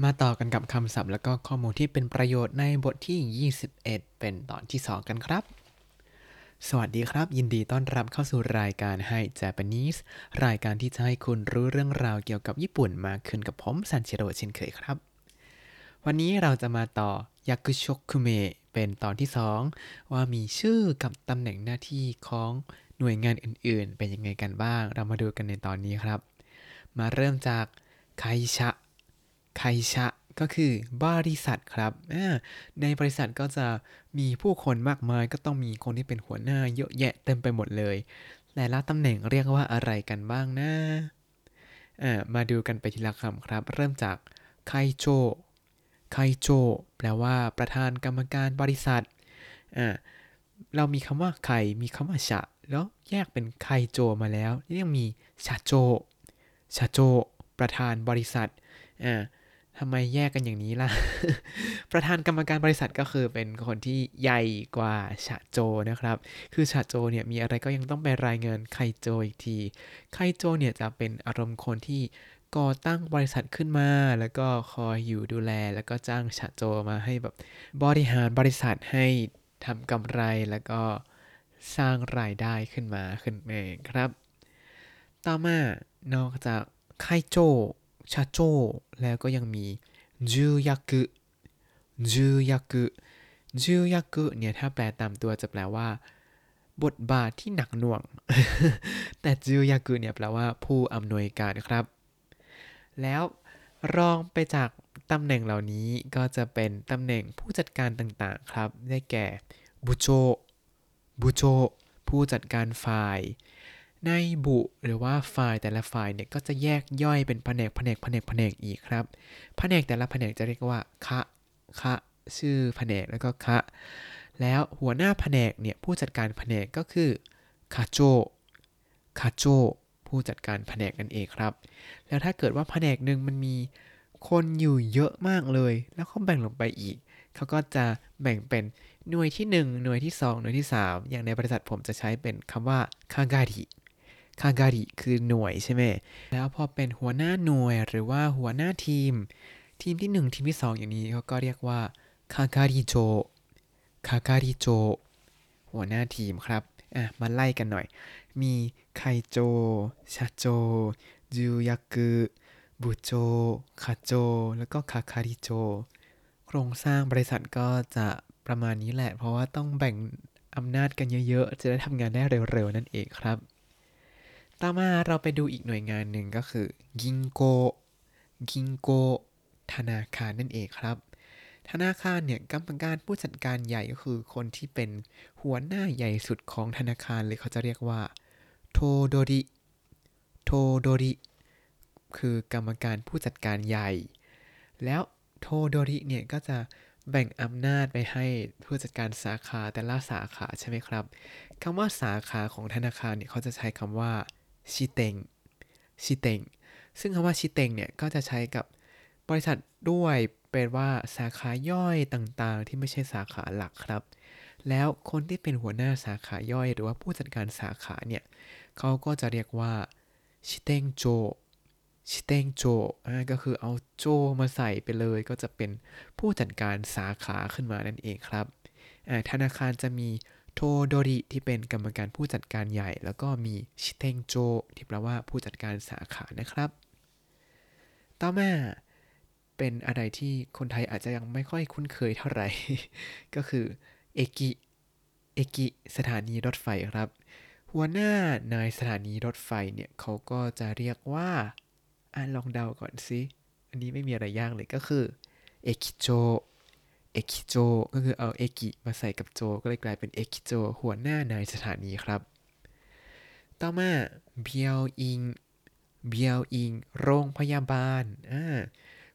มาต่อกันกับคำศัพท์ แล้วก็ข้อมูลที่เป็นประโยชน์ในบทที่ 21 เป็นตอนที่ 2 กันครับ สวัสดีครับ ยินดีต้อนรับเข้าสู่รายการให้ Japanese รายการที่จะให้คุณรู้เรื่องราวเกี่ยวกับญี่ปุ่นมากขึ้นกับผมซันเชโรเช่นเคยครับ วันนี้เราจะมาต่อยักุชคุเมะเป็นตอนที่ 2 ว่ามีชื่อกับตำแหน่งหน้าที่ของหน่วยงานอื่น ๆ เป็นยังไงกันบ้าง เรามาดูกันในตอนนี้ครับ มาเริ่มจากไคชะ ไคชะก็คือบริษัทครับในบริษัทก็จะมีผู้คนมากมายก็ต้องมีคนที่เป็นหัวหน้าเยอะแยะเต็มไปหมดเลย แต่ละตำแหน่งเรียกว่าอะไรกันบ้างนะมาดูกันไปทีละคำครับ เริ่มจากไคโจไคโจแปลว่าประธานกรรมการบริษัทเรามีคำว่าไคมีคำว่าชะ แล้วแยกเป็นไคโจมาแล้วยังมีชาโจชาโจประธานบริษัทอ่า ทำไมแยกกันอย่างนี้ล่ะ ประธานกรรมการบริษัทก็คือเป็นคนที่ใหญ่กว่าชาโจนะครับ คือชาโจเนี่ยมีอะไรก็ยังต้องไปรายงานไคโจอีกที ไคโจเนี่ยจะเป็นอารมณ์คนที่ก่อตั้งบริษัทขึ้นมา แล้วก็คอยอยู่ดูแล แล้วก็จ้างชาโจมาให้แบบบริหารบริษัทให้ทำกำไรแล้วก็สร้างรายได้ขึ้นมาขึ้นเองครับ ต่อมานอกจากไคโจ ชาโจแล้วก็ยังมีจูยักุจูยักุจูยักุเนี่ยถ้าแปลตามตัวจะแปลว่า บทบาทที่หนักหน่วง แต่จูยักุเนี่ยแปลว่าผู้อำนวยการครับ แล้วรองไปจากตำแหน่งเหล่านี้ก็จะเป็นตำแหน่งผู้จัดการต่างๆครับ ได้แก่บุโจบุโจผู้จัดการฝ่าย ในบุหรือว่าฝ่ายแต่ละฝ่ายเนี่ยก็จะแยกย่อยเป็นแผนกแผนกแผนกแผนกอีกครับแผนกแต่ละแผนกจะเรียกว่าคะคะชื่อแผนกแล้วก็คะ แล้วหัวหน้าแผนกเนี่ยผู้จัดการแผนกก็คือคาโจคาโจผู้จัดการแผนกนั่นเองครับ แล้วถ้าเกิดว่าแผนกหนึ่งมันมีคนอยู่เยอะมากเลย แล้วเขาแบ่งลงไปอีก เขาก็จะแบ่งเป็นหน่วยที่ 1 หน่วยที่ 2 หน่วยที่ 3 อย่างในบริษัทผมจะใช้เป็นคำว่าคาการิ คาการิคือหน่วยใช่ไหม แล้วพอเป็นหัวหน้าหน่วยหรือว่าหัวหน้าทีม ทีมที่ 1 ทีมที่ 2 อย่างนี้เขาก็เรียกว่าคาการิโจคาการิโจหัวหน้าทีมครับอะมาไล่กันหน่อย มีไคโจชาโจจูยักุบุโจคาโจ แล้วก็คาคาริโจ โครงสร้างบริษัทก็จะประมาณนี้แหละ เพราะว่าต้องแบ่งอำนาจกันเยอะๆ จะได้ทำงานได้เร็วๆ นั่นเองครับ ต่อมาเราไปดูอีกหน่วยงานหนึ่งก็คือกิงโกกิงโกธนาคารนั่นเองครับ ธนาคารเนี่ยกรรมการผู้จัดการใหญ่ก็คือคนที่เป็นหัวหน้าใหญ่สุดของธนาคารเลยเขาจะเรียกว่าโทโดริโทโดริคือกรรมการผู้จัดการใหญ่ แล้วโทโดริเนี่ยก็จะแบ่งอำนาจไปให้ผู้จัดการสาขาแต่ละสาขาใช่ไหมครับคำว่าสาขาของธนาคารเนี่ยเขาจะใช้คำว่า ชิเตงชิเตงซึ่งคำว่าชิเตงเนี่ย ก็จะใช้กับบริษัทด้วยเป็นว่าสาขาย่อยต่างๆ ที่ไม่ใช่สาขาหลักครับ แล้วคนที่เป็นหัวหน้าสาขาย่อย หรือว่าผู้จัดการสาขาเนี่ยเขาก็จะเรียกว่าชิเตงโจชิเตงโจก็คือเอาโจมาใส่ไปเลยก็จะเป็นผู้จัดการสาขาขึ้นมานั่นเองครับธนาคารจะมี โทโดริที่เป็นกรรมการผู้จัดการใหญ่ แล้วก็มีชิเตงโจที่แปลว่าผู้จัดการสาขานะครับ ต่อมาเป็นอะไรที่คนไทยอาจจะยังไม่ค่อยคุ้นเคยเท่าไหร่ ก็คือเอกิเอกิสถานีรถไฟครับ หัวหน้านายสถานีรถไฟเนี่ยเขาก็จะเรียกว่าอะลองเดาก่อนสิ อันนี้ไม่มีอะไรยากเลยก็คือเอกิโจ เอกิโจ ก็คือเอาเอกิมาใส่กับโจ ก็เลยกลายเป็นเอกิโจ หัวหน้านายสถานีครับ ต่อมา病院 病院 โรงพยาบาลอ่า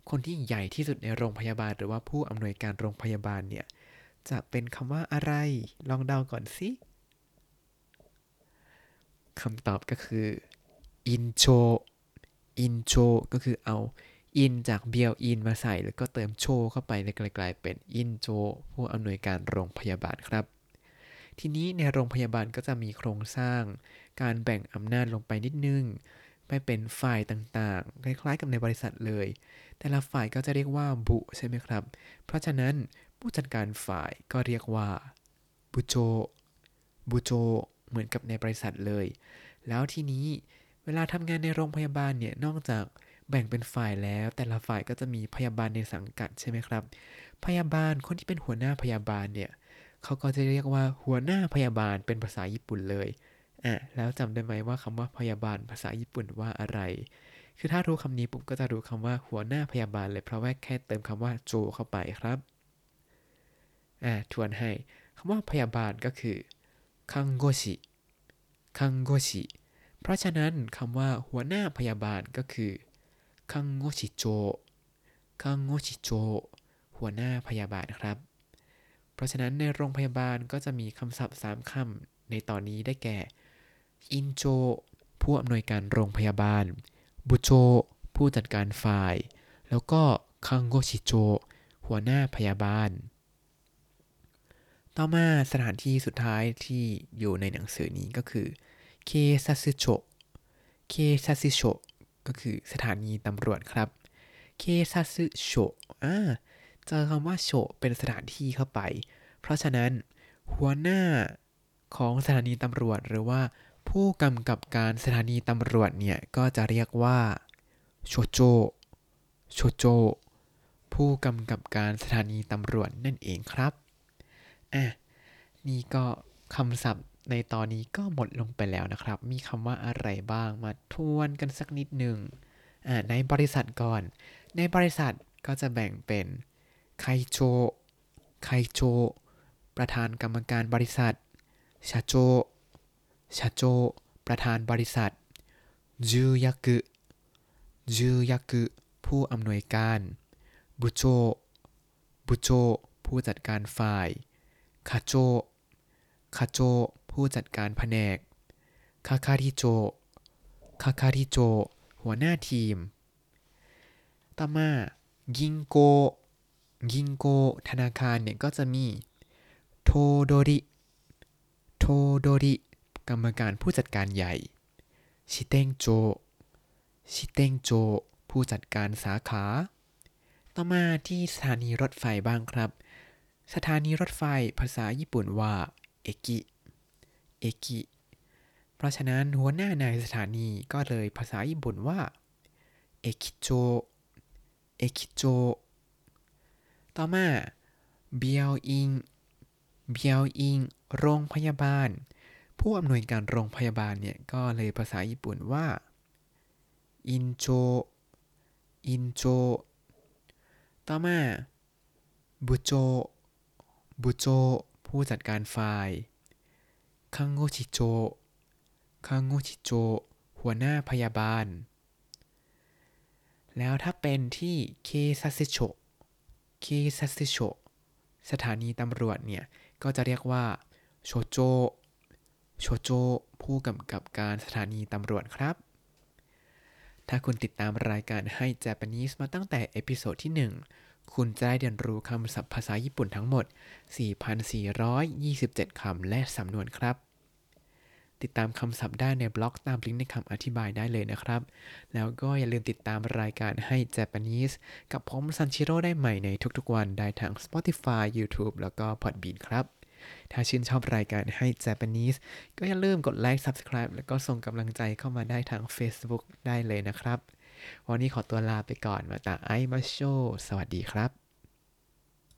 คนที่ใหญ่ที่สุดในโรงพยาบาล หรือว่าผู้อำนวยการโรงพยาบาลเนี่ย จะเป็นคำว่าอะไร ลองเดาก่อนสิคำตอบก็คือ院長 院長 ก็คือเอา 院 จาก 病院 มาใส่ แล้วก็เติมโชเข้าไปเลยกลายเป็นอินโจผู้อำนวยการโรงพยาบาลครับ ทีนี้ในโรงพยาบาลก็จะมีโครงสร้าง การแบ่งอำนาจลงไปนิดนึงไปเป็นฝ่ายต่างๆ คล้ายๆ กับในบริษัทเลย แต่ละฝ่ายก็จะเรียกว่าบุใช่ไหมครับ เพราะฉะนั้นผู้จัดการฝ่ายก็เรียกว่าบุโจบุโจเหมือนกับในบริษัทเลย แล้วทีนี้เวลาทำงานในโรงพยาบาลเนี่ย นอกจาก แบ่งเป็นฝ่ายแล้ว แต่ละฝ่ายก็จะมีพยาบาลในสังกัดใช่ไหมครับ พยาบาลคนที่เป็นหัวหน้าพยาบาลเนี่ยเขาก็จะเรียกว่าหัวหน้าพยาบาลเป็นภาษาญี่ปุ่นเลยอะแล้วจำได้ไหมว่าคำว่าพยาบาลภาษาญี่ปุ่นว่าอะไร คือถ้ารู้คำนี้ปุ๊บก็จะรู้คำว่าหัวหน้าพยาบาลเลยเพราะว่าแค่เติมคำว่าโจเข้าไปครับอะทวนให้คำว่าพยาบาลก็คือคังโกชิคังโกชิเพราะฉะนั้นคำว่าหัวหน้าพยาบาลก็คือ คังโกชิโจคังโกชิโจหัวหน้าพยาบาลครับ เพราะฉะนั้นในโรงพยาบาลก็จะมีคำศัพท์ 3คำในตอนนี้ได้แก่ อินโจ ผู้อำนวยการโรงพยาบาล บุโจ ผู้จัดการฝ่าย แล้วก็คังโกชิโจ หัวหน้าพยาบาล ต่อมาสถานที่สุดท้ายที่อยู่ในหนังสือนี้ก็คือ เคซัสโช เคซัสโช ก็คือสถานีตำรวจครับเคซัสึโชอ่าเจอคำว่าโชเป็นสถานที่เข้าไป เพราะฉะนั้นหัวหน้าของสถานีตำรวจหรือว่า ผู้กำกับการสถานีตำรวจเนี่ยก็จะเรียกว่าโชโจโชโจผู้กำกับการสถานีตำรวจนั่นเองครับอะนี่ก็คำศัพท์ ในตอนนี้ก็หมดลงไปแล้วนะครับ มีคำว่าอะไรบ้างมาทวนกันสักนิดหนึ่งในบริษัทก่อน ในบริษัทก็จะแบ่งเป็นไคโจไคโจประธานกรรมการบริษัทชาโจชาโจประธานบริษัทจูยักุจูยักุผู้อำนวยการบุโจบุโจผู้จัดการฝ่ายคาโจคาโจ ผู้จัดการแผนก คาคาริโจ คาคาริโจ หัวหน้าทีม ต่อมากิงโกกิงโก ธนาคารเนี่ยก็จะมี โทโดริ โทโดริ กรรมการผู้จัดการใหญ่ ชิเตงโจ ชิเตงโจ ผู้จัดการสาขา ต่อมาที่สถานีรถไฟบ้างครับ สถานีรถไฟภาษาญี่ปุ่นว่า เอกิ เอกิ เพราะฉะนั้นหัวหน้านายสถานีก็เลยภาษาญี่ปุ่นว่าเอกิโจ เอกิโจ ต่อมาเบียวอิง เบียวอิง โรงพยาบาล ผู้อำนวยการโรงพยาบาลเนี่ยก็เลยภาษาญี่ปุ่นว่าอินโจ อินโจ ต่อมาบุโจ บุโจ ผู้จัดการฝ่าย คังโงชิโจ คังโงชิโจ หัวหน้าพยาบาล แล้วถ้าเป็นที่警察署 警察署 สถานีตำรวจเนี่ย ก็จะเรียกว่า署長 署長 ผู้กำกับการสถานีตำรวจครับ ถ้าคุณติดตามรายการให้ Japanese มาตั้งแต่ episode ที่ 1 คุณจะได้เรียนรู้คำศัพท์ภาษาญี่ปุ่นทั้งหมด 4,427 คำและสำนวนครับ ติดตามคำศัพท์ได้ในบล็อกตามลิงก์ในคำอธิบายได้เลยนะครับ แล้วก็อย่าลืมติดตามรายการให้ Japanese กับผมซันชิโร่ได้ใหม่ในทุกๆวันได้ทาง Spotify YouTube แล้วก็ Podbean ครับ ถ้าชื่นชอบรายการให้ Japanese ก็อย่าลืมกดไลค์ Subscribe แล้วก็ส่งกำลังใจเข้ามาได้ทาง Facebook ได้เลยนะครับ วันนี้ขอตัวลาไปก่อนมาตาไอมาโช สวัสดีครับ